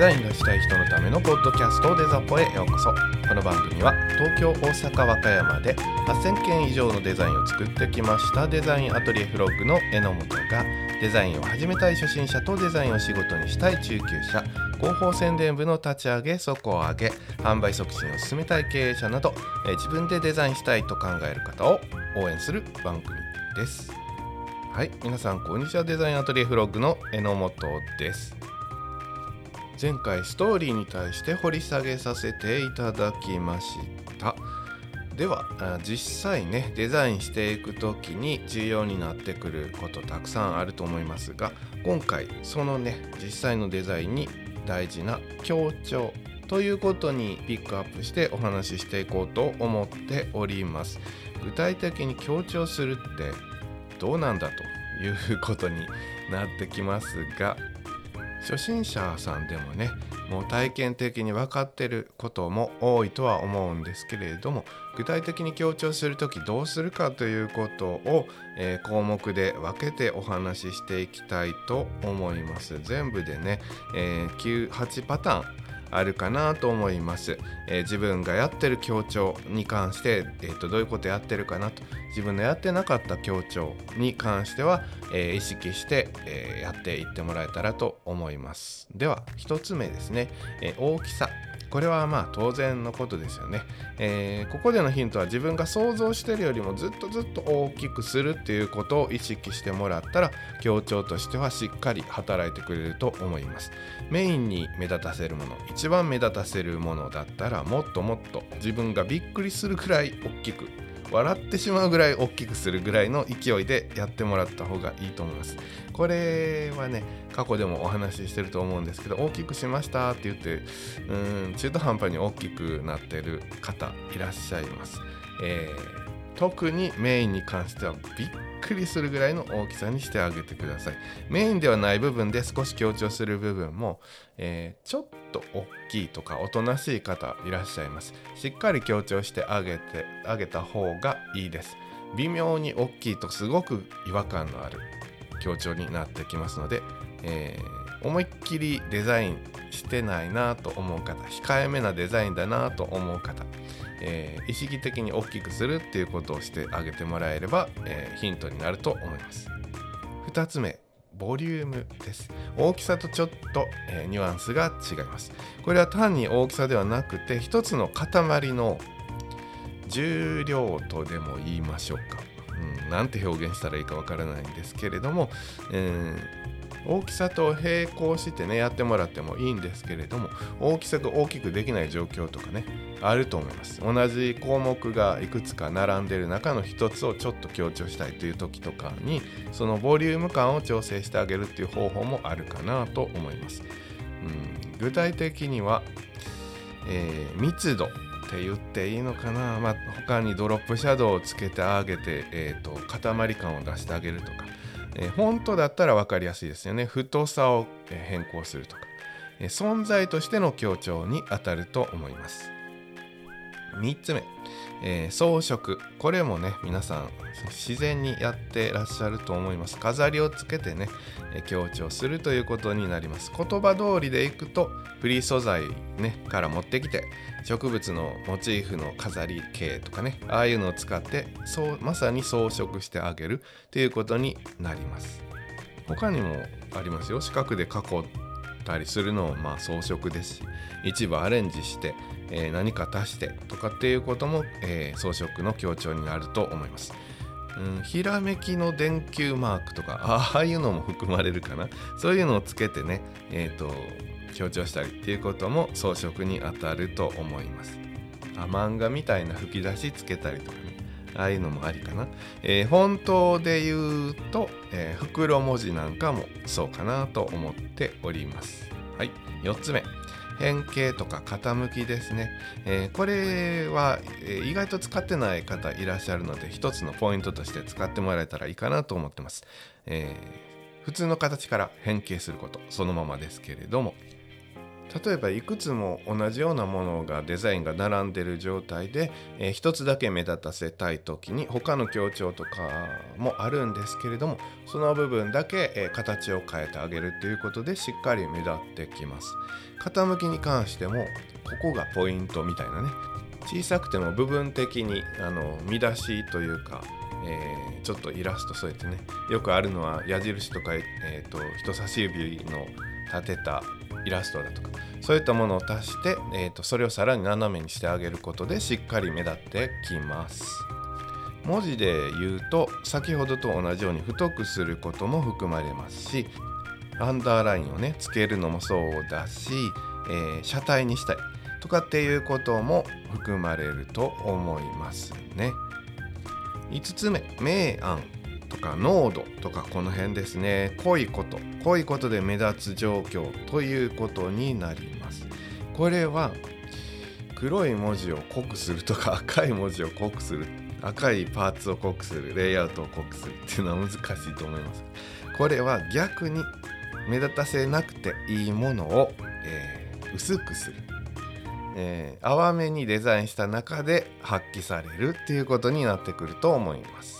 ザインがしたい人のためのポッドキャストデザポへようこそ。この番組は東京大阪和歌山で8000件以上のデザインを作ってきましたデザインアトリエフロッグの榎本がデザインを始めたい初心者とデザインを仕事にしたい中級者。広報宣伝部の立ち上げ底上げ。販売促進を進めたい経営者など自分でデザインしたいと考える方を応援する番組です。はい。皆さんこんにちは。デザインアトリエフロッグの榎本です。前回ストーリーに対して掘り下げさせていただきました。では実際ねデザインしていく時に重要になってくることたくさんあると思いますが今回そのね実際のデザインに大事な強調ということにピックアップしてお話ししていこうと思っております。具体的に強調するってどうなんだということになってきますが初心者さんでもねもう体験的に分かってることも多いとは思うんですけれども具体的に強調する時どうするかということを、えー、項目で分けてお話ししていきたいと思います。全部でね、えー、98パターンあるかなと思います、えー、自分がやってる協調に関して、えーと、どういうことやってるかなと。自分のやってなかった協調に関しては、えー、意識して、えやっていってもらえたらと思います。では1つ目ですね、え大きさ。これはまあ当然のことですよね、えー、ここでのヒントは自分が想像してるよりもずっとずっと大きくするっていうことを意識してもらったら強調としてはしっかり働いてくれると思います。メインに目立たせるもの一番目立たせるものだったらもっともっと自分がびっくりするくらい大きく笑ってしまうぐらい大きくするぐらいの勢いでやってもらった方がいいと思います。これはね過去でもお話ししてると思うんですけど大きくしましたって言ってうん中途半端に大きくなってる方いらっしゃいます、えー、特にメインに関してはびっくりするぐらいの大きさにしてあげてください。メインではない部分で少し強調する部分も、えー、ちょっと大きいとかおとなしい方いらっしゃいます。しっかり強調してあげてあげた方がいいです。微妙に大きいとすごく違和感のある強調になってきますので、えー、思いっきりデザインしてないなと思う方控えめなデザインだなと思う方えー、意識的に大きくするっていうことをしてあげてもらえれば、えー、ヒントになると思います。2つ目ボリュームです。大きさとちょっと、えー、ニュアンスが違います。これは単に大きさではなくて一つの塊の重量とでも言いましょうか、うん、なんて表現したらいいかわからないんですけれども、えー、大きさと並行してねやってもらってもいいんですけれども大きさが大きくできない状況とかねあると思います。同じ項目がいくつか並んでる中の一つをちょっと強調したいという時とかにそのボリューム感を調整してあげるっていう方法もあるかなと思います、うん、具体的には、えー、密度って言っていいのかな、まあ、他にドロップシャドウをつけてあげて、えーと、塊感を出してあげるとか、えー、本当だったら分かりやすいですよね。太さを変更するとか、えー、存在としての強調に当たると思います。3つ目、えー、装飾。これもね皆さん自然にやってらっしゃると思います。飾りをつけてね、強調するということになります。言葉通りでいくとフリー素材、ね、から持ってきて植物のモチーフの飾り系とかねああいうのを使ってそうまさに装飾してあげるということになります。他にもありますよ。四角で囲ったりするのもまあ装飾ですし一部アレンジして、えー、何か足してとかっていうことも、えー、装飾の強調になると思います。うん、ひらめきの電球マークとかああいうのも含まれるかな。そういうのをつけてねえ、ー、と強調したりっていうことも装飾にあたると思います。あ漫画みたいな吹き出しつけたりとかね。ああいうのもありかな、えー、本当で言うと、えー、袋文字なんかもそうかなと思っております。はい。4つ目。変形とか傾きですね、えー、これは、意外と使ってない方いらっしゃるので一つのポイントとして使ってもらえたらいいかなと思ってます、えー、普通の形から変形することそのままですけれども。例えばいくつも同じようなものがデザインが並んでる状態で、えー、一つだけ目立たせたい時に他の強調とかもあるんですけれどもその部分だけ、えー、形を変えてあげるということでしっかり目立ってきます。傾きに関してもここがポイントみたいなね。小さくても部分的にあの見出しというかえー、ちょっとイラスト添えてね。よくあるのは矢印とか、えーと、人差し指の立てたイラストだとかそういったものを足して、えーと、それをさらに斜めにしてあげることでしっかり目立ってきます文字で言うと先ほどと同じように太くすることも含まれますしアンダーラインをねつけるのもそうだし、えー、車体にしたいとかっていうことも含まれると思いますね。5つ目明暗とか濃度とかこの辺ですね。濃いこと濃いことで目立つ状況ということになります。これは黒い文字を濃くするとか赤い文字を濃くする赤いパーツを濃くするレイアウトを濃くするっていうのは難しいと思います。これは逆に目立たせなくていいものを、えー、薄くする。えー、淡めにデザインした中で発揮されるっていうことになってくると思います。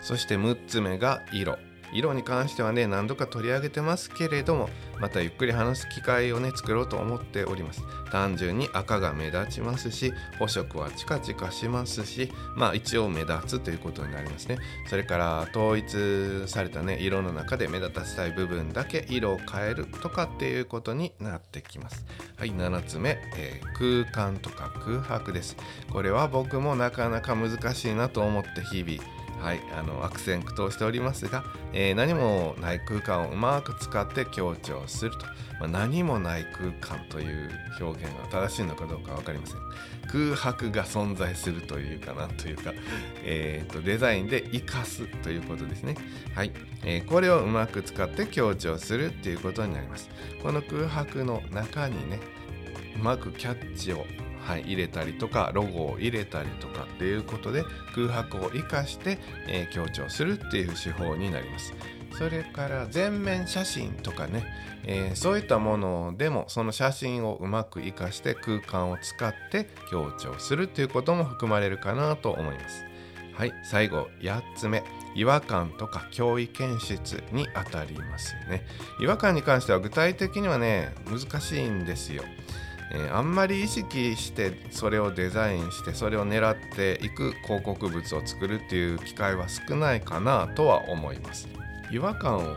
そして6つ目が色。色に関してはね何度か取り上げてますけれどもまたゆっくり話す機会をね作ろうと思っております。単純に赤が目立ちますし補色はチカチカしますしまあ一応目立つということになりますね。それから統一されたね色の中で目立たせたい部分だけ色を変えるとかっていうことになってきます。はい7つ目、えー、空間とか空白です。これは僕もなかなか難しいなと思って日々はい、あの悪戦苦闘しておりますが、えー、何もない空間をうまく使って強調すると、まあ、何もない空間という表現が正しいのかどうか分かりません。空白が存在するというかなというか、えーと、デザインで生かすということですね。はい、えー、これをうまく使って強調するっていうことになります。この空白の中にねうまくキャッチをはい、入れたりとかロゴを入れたりとかっていうことで空白を生かして、えー、強調するっていう手法になります。それから全面写真とかね、えー、そういったものでもその写真をうまく生かして空間を使って強調するっていうことも含まれるかなと思います。はい、最後8つ目違和感とか脅威検出にあたりますね違和感に関しては具体的にはね難しいんですよえー、あんまり意識してそれをデザインしてそれを狙っていく広告物を作るっていう機会は少ないかなとは思います。違和感を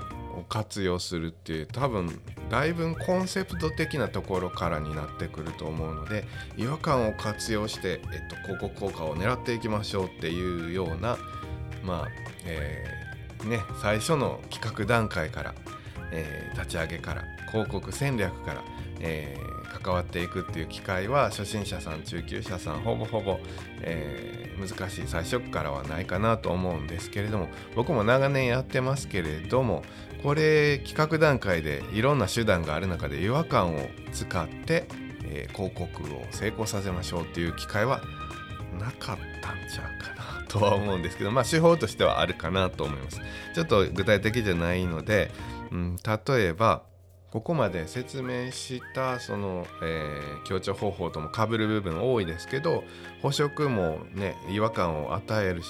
活用するっていう多分だいぶコンセプト的なところからになってくると思うので違和感を活用して、えっと、広告効果を狙っていきましょうっていうようなまあ、えー、ね最初の企画段階から、えー、立ち上げから広告戦略から、えー関わっていくっていう機会は初心者さん中級者さんほぼほぼ、えー、難しい最初からはないかなと思うんですけれども僕も長年やってますけれどもこれ企画段階でいろんな手段がある中で違和感を使って、えー、広告を成功させましょうっていう機会はなかったんちゃうかなとは思うんですけどまあ手法としてはあるかなと思います。ちょっと具体的じゃないので、うん、例えばここまで説明したその、えー、強調方法ともかぶる部分多いですけど補色もね違和感を与えるし、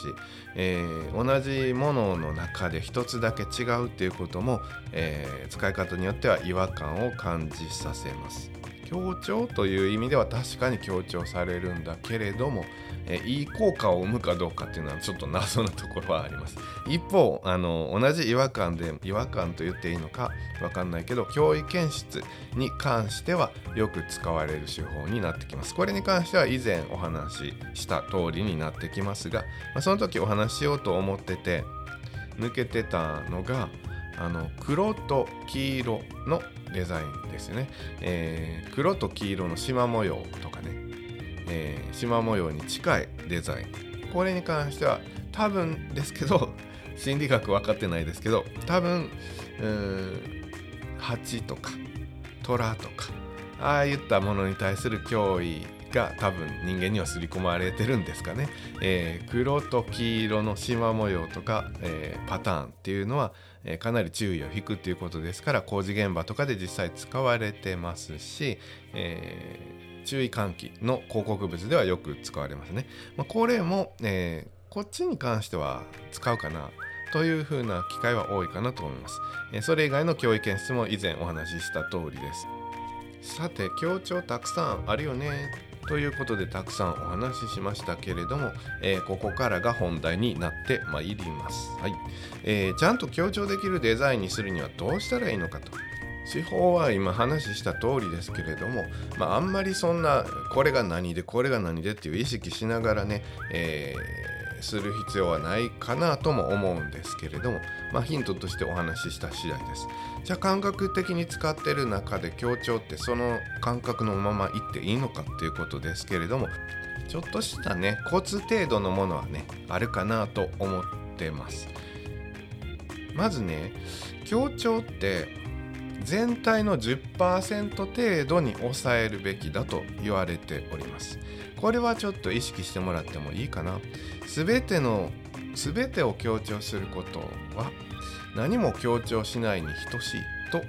えー、同じものの中で一つだけ違うっていうことも、えー、使い方によっては違和感を感じさせます。強調という意味では確かに強調されるんだけれども、えいい効果を生むかどうかっていうのはちょっと謎なところはあります。一方あの同じ違和感で違和感と言っていいのか分かんないけど脅威検出に関してはよく使われる手法になってきます。これに関しては以前お話しした通りになってきますが、まあ、その時お話ししようと思ってて抜けてたのがあの黒と黄色のデザインですね、えー、黒と黄色の縞模様とかね。えー、縞模様に近いデザイン。これに関しては多分ですけど 心理学分かってないですけど多分蜂とか虎とかああいったものに対する脅威が多分人間には刷り込まれてるんですかね、えー、黒と黄色の縞模様とか、えー、パターンっていうのは、えー、かなり注意を引くっていうことですから工事現場とかで実際使われてますし、え注意喚起の広告物ではよく使われますね、まあ、これも、えこっちに関しては使うかなというふうな機会は多いかなと思います。えそれ以外の教育演出も以前お話しした通りです。さて強調たくさんあるよねということでたくさんお話ししましたけれども、えー、ここからが本題になってまいります、はい。えー、ちゃんと強調できるデザインにするにはどうしたらいいのかと。手法は今話した通りですけれども、まあ、あんまりそんなこれが何でこれが何でっていう意識しながらね、えーする必要はないかなとも思うんですけれども、まあ、ヒントとしてお話しした次第です。じゃあ感覚的に使ってる中で強調ってその感覚のままいっていいのかっていうことですけれどもちょっとしたねコツ程度のものはねあるかなと思ってます。まずね強調って全体の10%程度に抑えるべきだと言われておりますこれはちょっと意識してもらってもいいかな全ての全てを強調することは何も強調しないに等しいと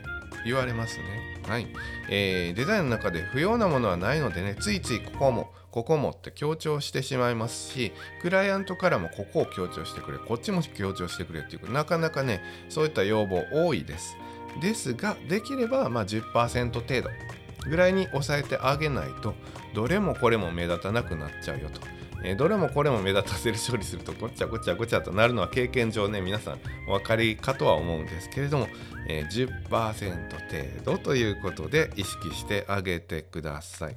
言われますね。はい、えー、デザインの中で不要なものはないのでねついついここもここもって強調してしまいますしクライアントからもここを強調してくれこっちも強調してくれっていうなかなかねそういった要望多いです。ですができればまあ10%程度ぐらいに抑えてあげないとどれもこれも目立たなくなっちゃうよと。えどれもこれも目立たせる処理するとごちゃごちゃごちゃとなるのは経験上ね皆さんお分かりかとは思うんですけれども、えー、10%程度ということで意識してあげてください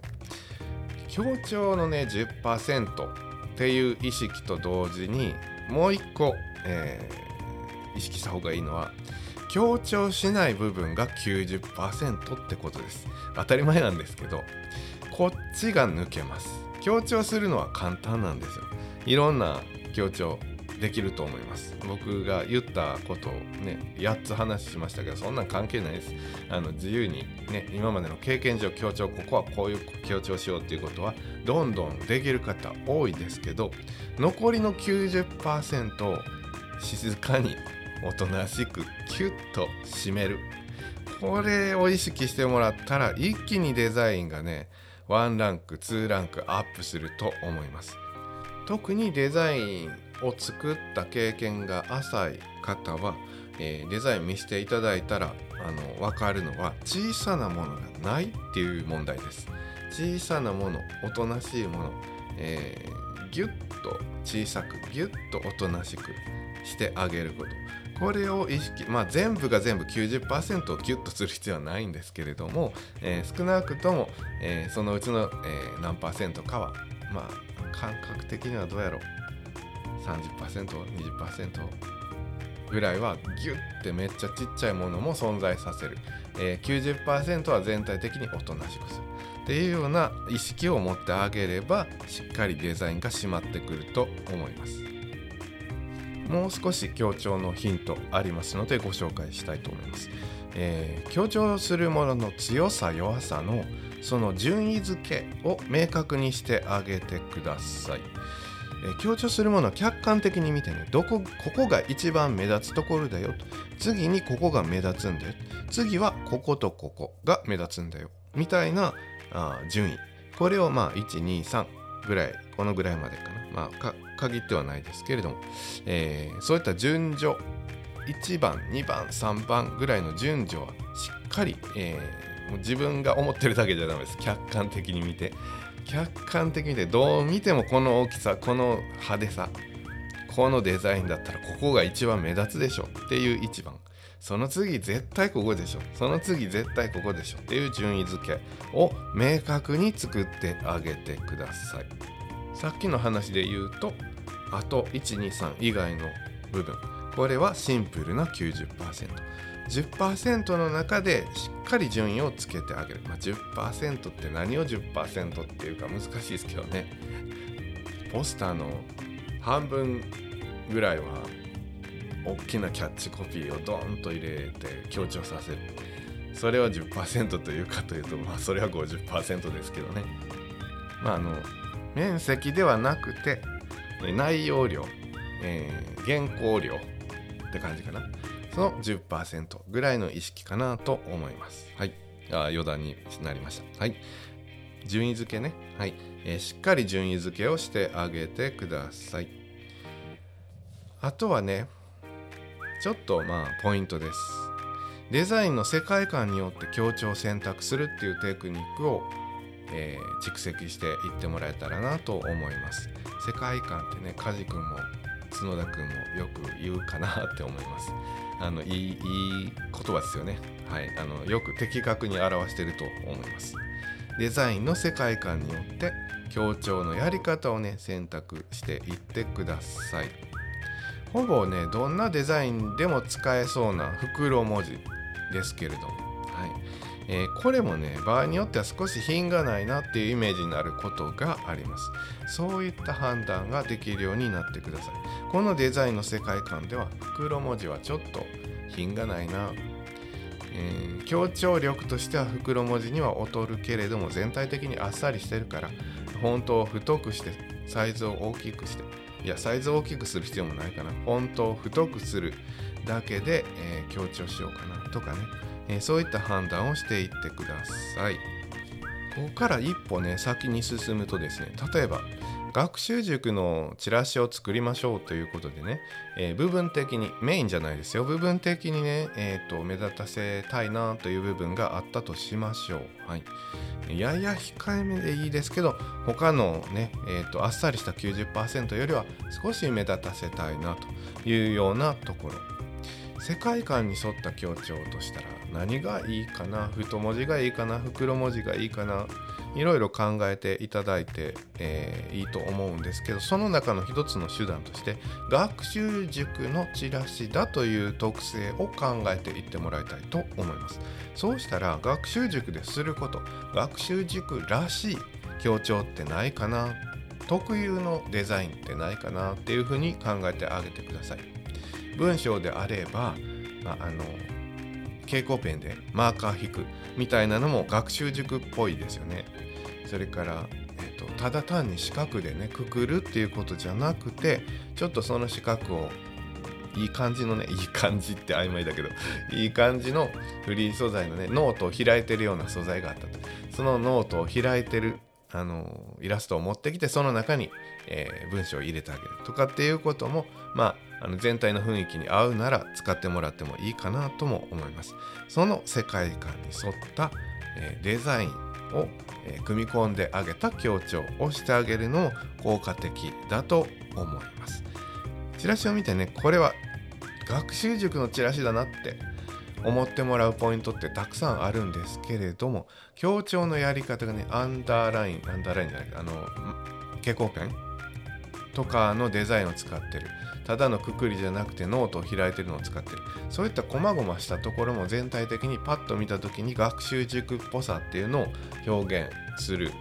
強調のね10%っていう意識と同時にもう一個、えー、意識した方がいいのは強調しない部分が90%ってことです。当たり前なんですけどこっちが抜けます。強調するのは簡単なんですよ。いろんな強調できると思います。僕が言ったことをね8つ話しましたけどそんなん関係ないです。あの自由にね今までの経験上強調ここはこういう強調しようっていうことはどんどんできる方多いですけど残りの90%を静かにおとなしくキュッと締める。これを意識してもらったら一気にデザインがね1ランク2ランクアップすると思います。特にデザインを作った経験が浅い方は、えー、デザイン見せていただいたらあの分かるのは小さなものがないっていう問題です。小さなものおとなしいもの、えー、ギュッと小さくギュッとおとなしくしてあげること。これを意識まあ全部が全部90%をキュッとする必要はないんですけれども、えー、少なくとも、えー、そのうちの、えー、何パーセントかはまあ感覚的にはどうやろう。30%20% ぐらいはギュッてめっちゃちっちゃいものも存在させる、えー、90%は全体的におとなしくする。っていうような意識を持ってあげればしっかりデザインが締まってくると思います。もう少し強調のヒントありますのでご紹介したいと思います。えー、強調するものの強さ弱さのその順位付けを明確にしてあげてください。えー、強調するものを客観的に見てねどこここが一番目立つところだよ次にここが目立つんだよ。次はこことここが目立つんだよ。みたいなあ順位。これをまあ123ぐらいこのぐらいまでかな。まあ限ってはないですけれども、えー、そういった順序1番2番3番ぐらいの順序はしっかり、えー、もう自分が思ってるだけじゃダメです。客観的に見て。客観的に見てどう見てもこの大きさこの派手さこのデザインだったらここが一番目立つでしょっていう1番。その次絶対ここでしょその次絶対ここでしょっていう順位付けを明確に作ってあげてください。さっきの話で言うとあと123以外の部分。これはシンプルな 90%10% の中でしっかり順位をつけてあげる、まあ、10%って何を10%っていうか難しいですけどね。ポスターの半分ぐらいは大きなキャッチコピーをドーンと入れて強調させる。それは10%というかというとまあそれは50%ですけどね。まあ、あの面積ではなくて内容量、えー、原稿量って感じかな。その10%ぐらいの意識かなと思います。はい。あ余談になりました。はい。順位付けね。はい、えー、しっかり順位付けをしてあげてください。あとはねちょっとまあポイントです。デザインの世界観によって強調を選択するっていうテクニックを、えー、蓄積していってもらえたらなと思います。世界観ってね梶君も角田君もよく言うかなって思います。あのいいいい言葉ですよね。はい。あのよく的確に表してると思います。デザインの世界観によって強調のやり方をね選択していってください。ほぼねどんなデザインでも使えそうな袋文字ですけれども、はい。えー、これもね場合によっては少し品がないなっていうイメージになることがあります。そういった判断ができるようになってください。このデザインの世界観では袋文字はちょっと品がないな。えー、強調力としては袋文字には劣るけれども全体的にあっさりしてるからフォントを太くしてサイズを大きくしていやサイズを大きくする必要もないかな。フォントを太くするだけで、えー、強調しようかなとかね、えー、そういった判断をしていってください。ここから一歩ね先に進むとですね例えば学習塾のチラシを作りましょうということでね、えー、部分的にメインじゃないですよ。部分的にね、えーと、目立たせたいなという部分があったとしましょう、はい、やや控えめでいいですけど他のね、えーと、あっさりした90%よりは少し目立たせたいなというようなところ。世界観に沿った強調としたら何がいいかな？太文字がいいかな？袋文字がいいかな？いろいろ考えていただいて、えー、いいと思うんですけどその中の一つの手段として学習塾のチラシだという特性を考えていってもらいたいと思います。そうしたら学習塾ですること学習塾らしい強調ってないかな？特有のデザインってないかな？っていうふうに考えてあげてください。文章であれば、まあ、あの蛍光ペンでマーカー引くみたいなのも学習塾っぽいですよね。それから、えーと、ただ単に四角でねくくるっていうことじゃなくてちょっとその四角をいい感じのね いい感じって曖昧だけどいい感じのフリー素材のねノートを開いてるような素材があったとそのノートを開いてるあのイラストを持ってきてその中に、えー、文章を入れてあげるとかっていうこともまああの全体の雰囲気に合うなら使ってもらってもいいかなとも思います。その世界観に沿った、えー、デザインを、えー、組み込んであげた強調をしてあげるのも効果的だと思います。チラシを見てねこれは学習塾のチラシだなって思ってもらうポイントってたくさんあるんですけれども強調のやり方がねアンダーラインアンダーラインじゃないあの蛍光ペン？とかのデザインを使ってる。ただのくくりじゃなくてノートを開いてるのを使ってる。そういった細々したところも全体的にパッと見た時に学習塾っぽさっていうのを表現する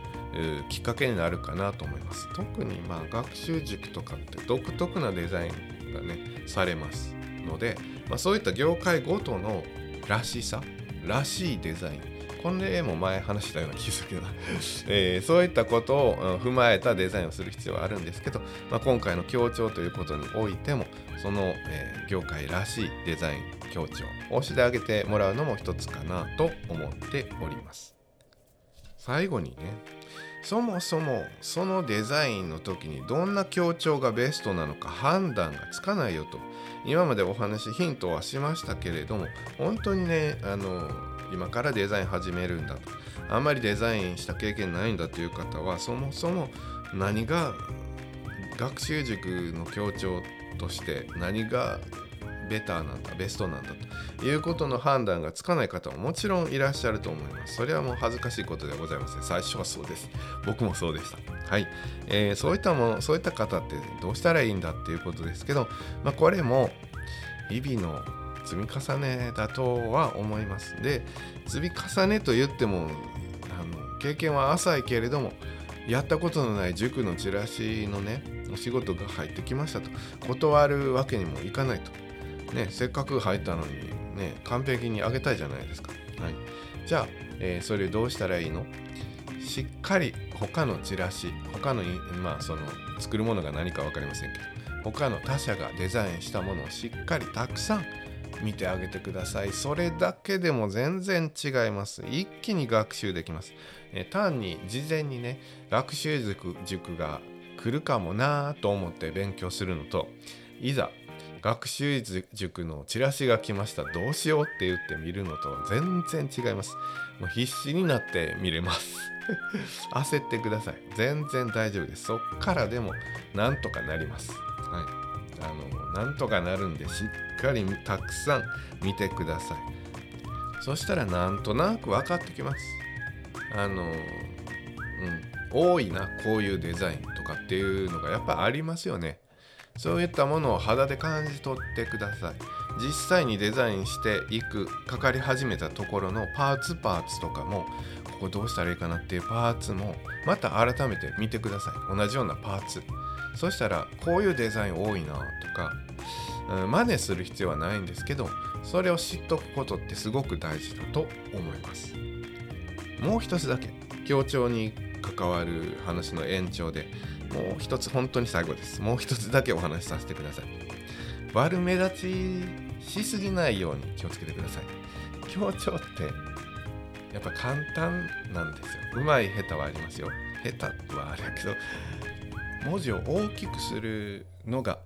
きっかけになるかなと思います。特にまあ学習塾とかって独特なデザインがねされますので、まあ、そういった業界ごとのらしさらしいデザイン。これも前話したような気がするけど、えー、そういったことを踏まえたデザインをする必要はあるんですけど、まあ、今回の強調ということにおいてもその、えー、業界らしいデザイン強調をしてあげてもらうのも一つかなと思っております。最後にねそもそもそのデザインの時にどんな強調がベストなのか判断がつかないよと。今までお話ヒントはしましたけれども本当にねあの今からデザイン始めるんだと。あんまりデザインした経験ないんだという方はそもそも何が学習塾の強調として何がベターなんだベストなんだということの判断がつかない方ももちろんいらっしゃると思います。それはもう恥ずかしいことではございません。最初はそうです。僕もそうでした。はい、えー、そういったものそういった方ってどうしたらいいんだっていうことですけど、まあ、これも日々の積み重ねだとは思います。で積み重ねと言ってもあの経験は浅いけれどもやったことのない塾のチラシのねお仕事が入ってきましたと。断るわけにもいかないと、ね、せっかく入ったのにね完璧にあげたいじゃないですか、はい、じゃあ、えー、それどうしたらいいの？しっかり他のチラシ他のまあその作るものが何か分かりませんけど他の他社がデザインしたものをしっかりたくさん見てあげてください。それだけでも全然違います。一気に学習できます。え単に事前にね学習塾塾が来るかもなと思って勉強するのといざ学習塾のチラシが来ました。どうしようって言って見るのと全然違います。もう必死になって見れます。焦ってください。全然大丈夫です。そっからでもなんとかなります。はい。あのなんとかなるんでしっかりたくさん見てください。そしたらなんとなく分かってきます。あのうん多いなこういうデザインとかっていうのがやっぱありますよね。そういったものを肌で感じ取ってください。実際にデザインしていくかかり始めたところのパーツパーツとかもここどうしたらいいかなっていうパーツもまた改めて見てください。同じようなパーツ。そしたらこういうデザイン多いなとか、うん、真似する必要はないんですけどそれを知っとくことってすごく大事だと思います。もう一つだけ協調に関わる話の延長でもう一つ本当に最後です。もう一つだけお話しさせてください。悪目立ちしすぎないように気をつけてください。強調ってやっぱ簡単なんですよ。うまい下手はありますよ。下手はあれやけど文字を大きくするのが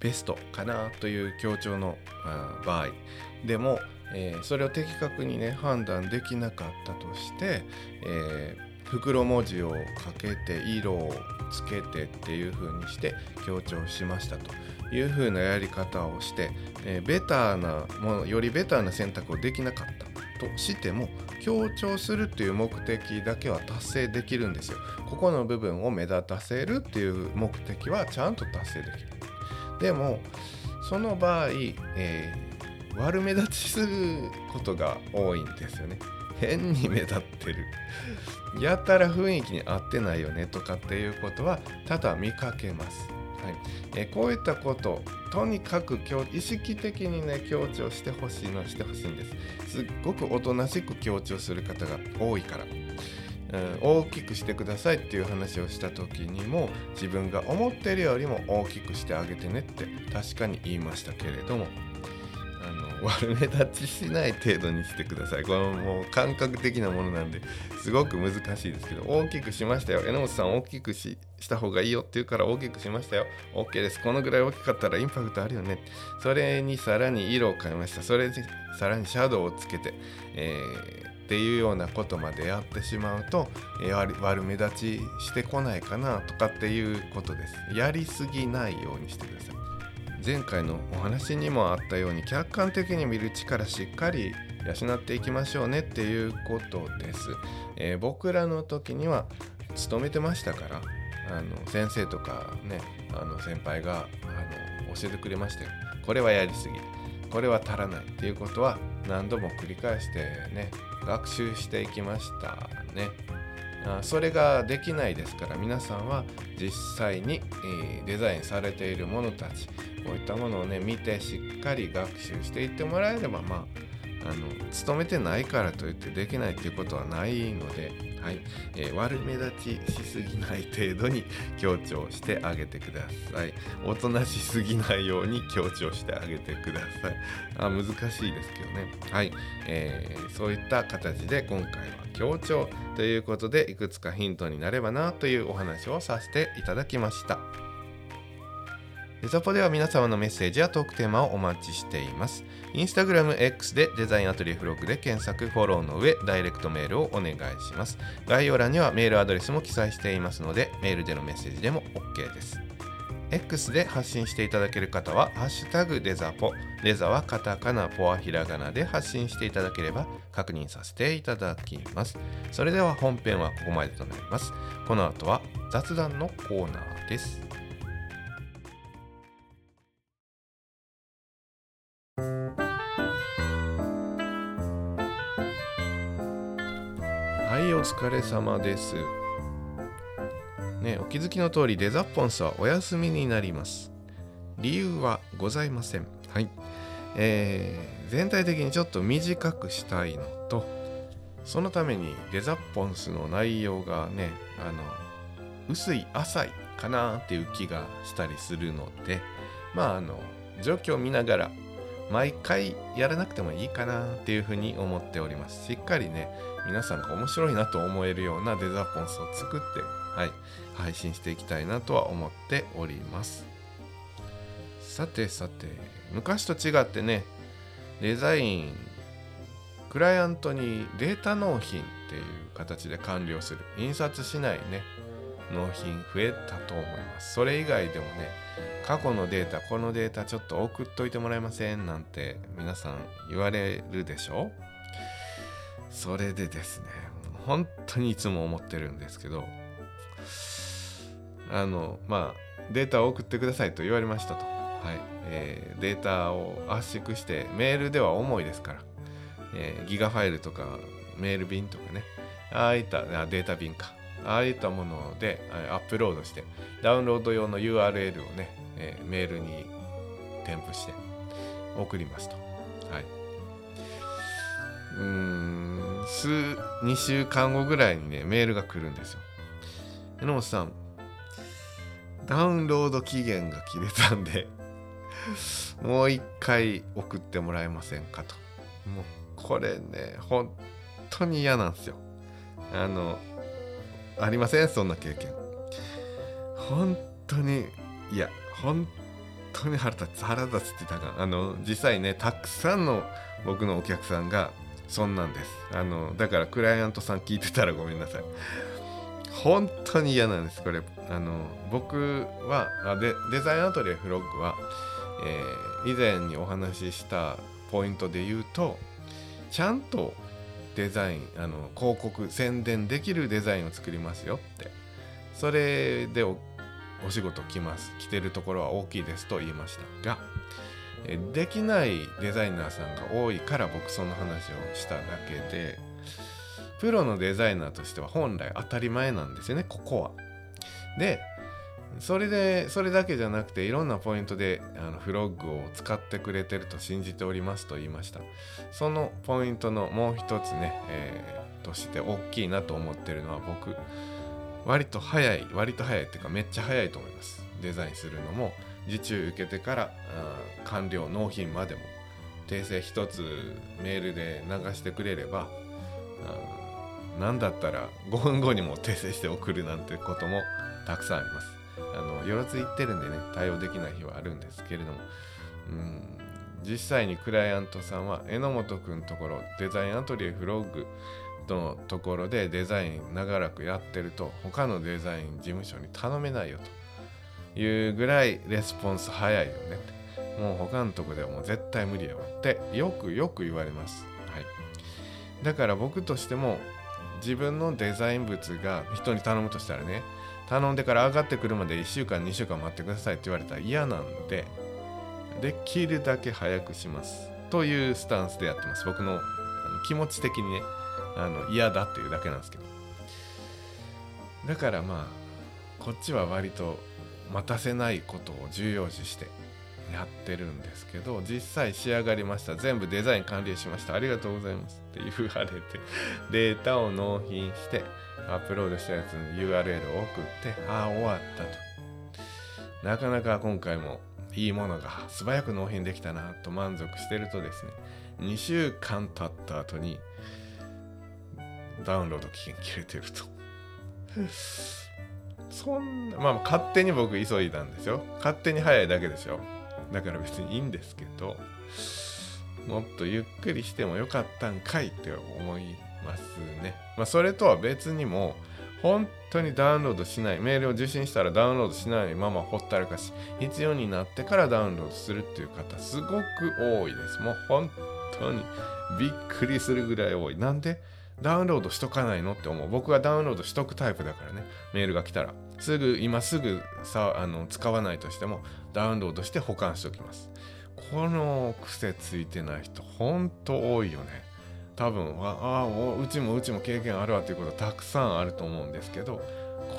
ベストかなという強調の場合。でも、えー、それを的確にね判断できなかったとして、えー袋文字をかけて色をつけてっていう風にして強調しましたという風なやり方をして、えー、ベターなものよりベターな選択をできなかったとしても強調するっていう目的だけは達成できるんですよ。ここの部分を目立たせるっていう目的はちゃんと達成できる。でもその場合、えー、悪目立ちすることが多いんですよね。変に目立ってるやたら雰囲気に合ってないよねとかっていうことは多々見かけます。はい。えこういったこととにかく意識的にね強調してほしいのはしてほしいんです。すっごくおとなしく強調する方が多いから、うん、大きくしてくださいっていう話をした時にも自分が思ってるよりも大きくしてあげてねって確かに言いましたけれども。悪目立ちしない程度にしてください。これもう感覚的なものなんですごく難しいですけど大きくしましたよ。榎本さん大きくした方がいいよって言うから大きくしましたよ。OK です。このぐらい大きかったらインパクトあるよね。それにさらに色を変えました。それでさらにシャドウをつけて、えー、っていうようなことまでやってしまうと、えー、悪目立ちしてこないかなとかっていうことです。やりすぎないようにしてください。前回のお話にもあったように客観的に見る力しっかり養っていきましょうねっていうことです。えー、僕らの時には勤めてましたからあの先生とかねあの先輩があの教えてくれましたよ。これはやりすぎこれは足らないっていうことは何度も繰り返してね学習していきましたね。それができないですから皆さんは実際に、デザインされているものたちこういったものをね見てしっかり学習していってもらえればまああの勤めてないからといってできないっていうことはないので、はい。えー、悪目立ちしすぎない程度に強調してあげてください。おとなしすぎないように強調してあげてください。あ難しいですけどね。はい、えー、そういった形で今回は強調ということでいくつかヒントになればなというお話をさせていただきました。デザポでは皆様のメッセージやトークテーマをお待ちしています。インスタグラム X でデザインアトリエフログで検索、フォローの上、ダイレクトメールをお願いします。概要欄にはメールアドレスも記載していますので、メールでのメッセージでも OK です。X で発信していただける方は、ハッシュタグデザポ、デザはカタカナ、ポはひらがなで発信していただければ確認させていただきます。それでは本編はここまでとなります。この後は雑談のコーナーです。疲れ様です。ねお気づきの通りデザッポンスはお休みになります。理由はございません。はい。えー、全体的にちょっと短くしたいのとそのためにデザポンスの内容がねあの薄い浅いかなっていう気がしたりするのでまああの状況を見ながら毎回やらなくてもいいかなっていうふうに思っております。しっかりね皆さんが面白いなと思えるようなデザポンスを作ってはい配信していきたいなとは思っております。さてさて昔と違ってねデザインクライアントにデータ納品っていう形で完了する。印刷しないね。納品増えたと思います。それ以外でもね過去のデータこのデータちょっと送っといてもらえません？なんて皆さん言われるでしょ？それでですね本当にいつも思ってるんですけどあのまあデータを送ってくださいと言われましたと、はい。えー、データを圧縮してメールでは重いですから、えー、ギガファイルとかメール便とかね。ああいったあデータ便か。ああいったものでアップロードしてダウンロード用の URL をね、えー、メールに添付して送りますと。はい。うん、数、2週間後ぐらいにね、メールが来るんですよ。榎本さん、ダウンロード期限が切れたんで もう一回送ってもらえませんかと。もう、これね、本当に嫌なんですよ。あの、ありません？そんな経験。本当にいや本当に腹立つ腹立つって言ったかあの実際ねたくさんの僕のお客さんがそんなんです。あのだからクライアントさん聞いてたらごめんなさい。本当に嫌なんです。これあの僕はあでデザインアトリエフロッグは、えー、以前にお話ししたポイントで言うとちゃんとデザインあの広告宣伝できるデザインを作りますよって。それでお仕事来ます。来てるところは大きいですと言いましたが。できないデザイナーさんが多いから僕その話をしただけでプロのデザイナーとしては本来当たり前なんですよねここは。でそれでそれだけじゃなくていろんなポイントであのフロッグを使ってくれてると信じておりますと言いました。そのポイントのもう一つね、えー、として大きいなと思ってるのは僕割と早い割と早いっていうかめっちゃ早いと思います。デザインするのも受注受けてから完了納品までも。訂正一つメールで流してくれれば何だったら5分後にも訂正して送るなんてこともたくさんあります。あのよろついってるんでね対応できない日はあるんですけれども。うん実際にクライアントさんは榎本君のところデザインアトリエフロッグのところでデザイン長らくやってると他のデザイン事務所に頼めないよというぐらいレスポンス早いよねって。もう他のとこではもう絶対無理やわってよくよく言われます、はい、だから僕としても自分のデザイン物が人に頼むとしたらね頼んでから上がってくるまで1週間2週間待ってくださいって言われたら嫌なんでできるだけ早くします。というスタンスでやってます。僕のあの気持ち的にねあの嫌だっていうだけなんですけど。だからまあこっちは割と待たせないことを重要視してやってるんですけど実際仕上がりました。全部デザイン完了しました。ありがとうございますって言われて データを納品してアップロードしたやつに URL を送ってああ終わったと。なかなか今回もいいものが素早く納品できたなと満足してるとですね2週間経った後にダウンロード期限切れてると。そんなまあ勝手に僕急いだんですよ。勝手に早いだけでしょだから別にいいんですけどもっとゆっくりしてもよかったんかいって思いますね。まあ、それとは別にも本当にダウンロードしないメールを受信したらダウンロードしないままほったらかし必要になってからダウンロードするっていう方すごく多いです。もう本当にびっくりするぐらい多い。なんでダウンロードしとかないのって思う。僕はダウンロードしとくタイプだからね。メールが来たら。すぐ今すぐさあの使わないとしてもダウンロードして保管しておきます。この癖ついてない人ほんと多いよね。多分ああうちもうちも経験あるわっていうことたくさんあると思うんですけど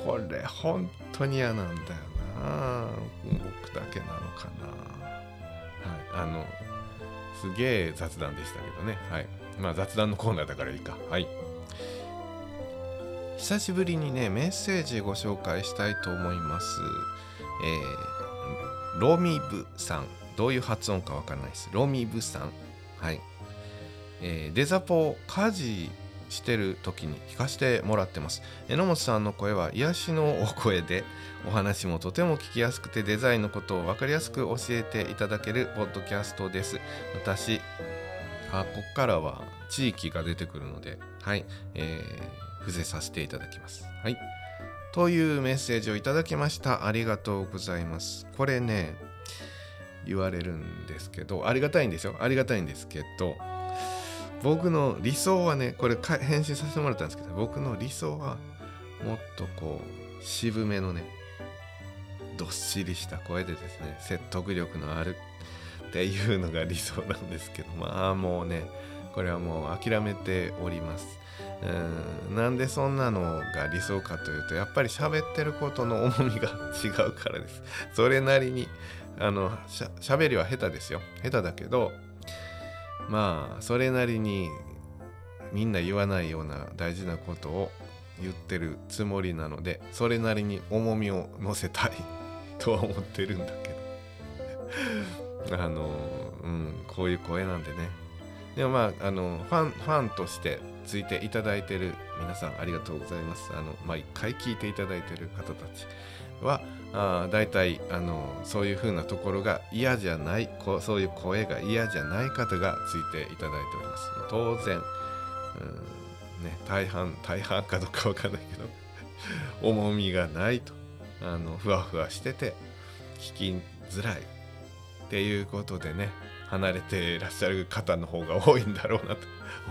これ本当に嫌なんだよな。僕だけなのかな。はいあのすげえ雑談でしたけどね。はい。まあ雑談のコーナーだからいいか。はい。久しぶりにねメッセージご紹介したいと思います、えー、ロミブさん。どういう発音かわからないです。ロミブさん。はい、えー、デザポを家事してる時に聞かせてもらってます。榎本さんの声は癒しのお声でお話もとても聞きやすくてデザインのことを分かりやすく教えていただけるポッドキャストです。私あここからは地域が出てくるのではい、えー、伏せさせていただきます。はい。というメッセージをいただきました。ありがとうございます。これね言われるんですけどありがたいんですよ。ありがたいんですけど僕の理想はねこれ編集させてもらったんですけど僕の理想はもっとこう渋めのねどっしりした声でですね説得力のあるっていうのが理想なんですけどまあもうねこれはもう諦めております。うん。なんでそんなのが理想かというとやっぱり喋ってることの重みが 違うからです。それなりにあのしゃべりは下手ですよ。下手だけどまあそれなりにみんな言わないような大事なことを言ってるつもりなのでそれなりに重みを乗せたい とは思ってるんだけど。あのうんこういう声なんでね。でもまああのファンファンとしてついていただいてる皆さんありがとうございます。あの毎回聞いていただいてる方たちはあ大体あのそういう風なところが嫌じゃないこそういう声が嫌じゃない方がついていただいております。当然、うんね、大半大半かどうかわかんないけど 重みがないとあのふわふわしてて聞きづらいっていうことでね離れていらっしゃる方の方が多いんだろうなと。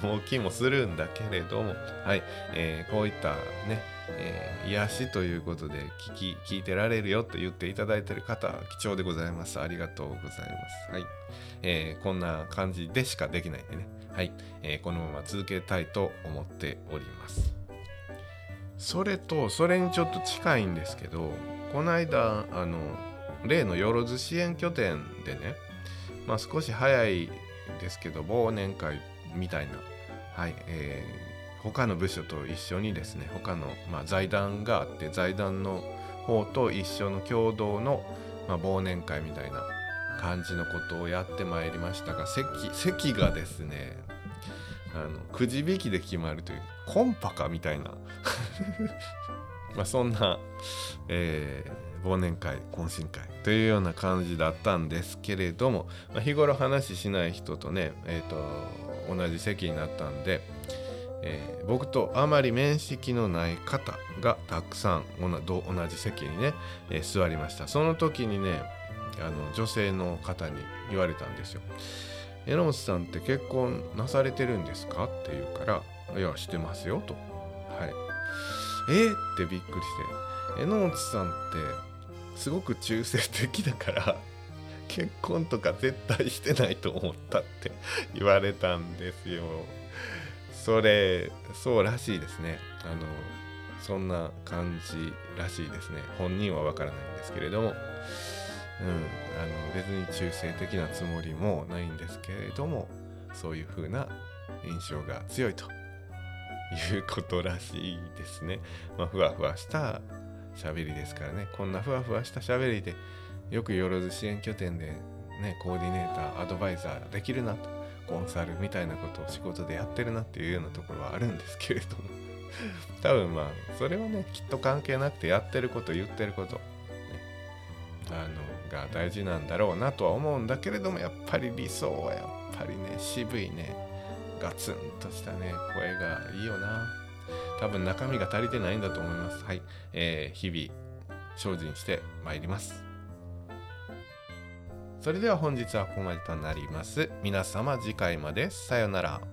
思う気もするんだけれどもはい、えー、こういったねえー、癒しということで聞き聞いてられるよと言っていただいている方貴重でございます。ありがとうございます。はい、えー、こんな感じでしかできないんでね。はい、えー、このまま続けたいと思っております。それとそれにちょっと近いんですけどこの間あの例のよろず支援拠点でねまあ少し早いですけど忘年会みたいな。はい、えー他の部署と一緒にですね他の、まあ、財団があって財団の方と一緒の共同の、まあ、忘年会みたいな感じのことをやってまいりましたが席席がですねあのくじ引きで決まるというコンパかみたいな。まあそんな、えー、忘年会懇親会というような感じだったんですけれども、まあ、日頃話ししない人とね、えーと同じ席になったんでえー、僕とあまり面識のない方がたくさん同じ席にね、えー、座りました。その時にねあの女性の方に言われたんですよ「榎本さんって結婚なされてるんですか?」って言うから「いやしてますよ」と「はいえー、ってびっくりして榎本さんってすごく中性的だから結婚とか絶対してないと思ったって言われたんですよ。それそうらしいですね。あのそんな感じらしいですね。本人はわからないんですけれども、うん、あの別に中性的なつもりもないんですけれどもそういう風な印象が強いということらしいですね。まあ、ふわふわした喋りですからね。こんなふわふわした喋りでよくよろず支援拠点でねコーディネーターアドバイザーできるなとコンサルみたいなことを仕事でやってるなっていうようなところはあるんですけれども。多分まあそれはねきっと関係なくてやってること言ってること、ね、あのが大事なんだろうなとは思うんだけれどもやっぱり理想はやっぱりね渋いねガツンとしたね声がいいよな。多分中身が足りてないんだと思います。はい、えー、日々精進してまいります。それでは本日はここまでとなります。皆様次回までさようなら。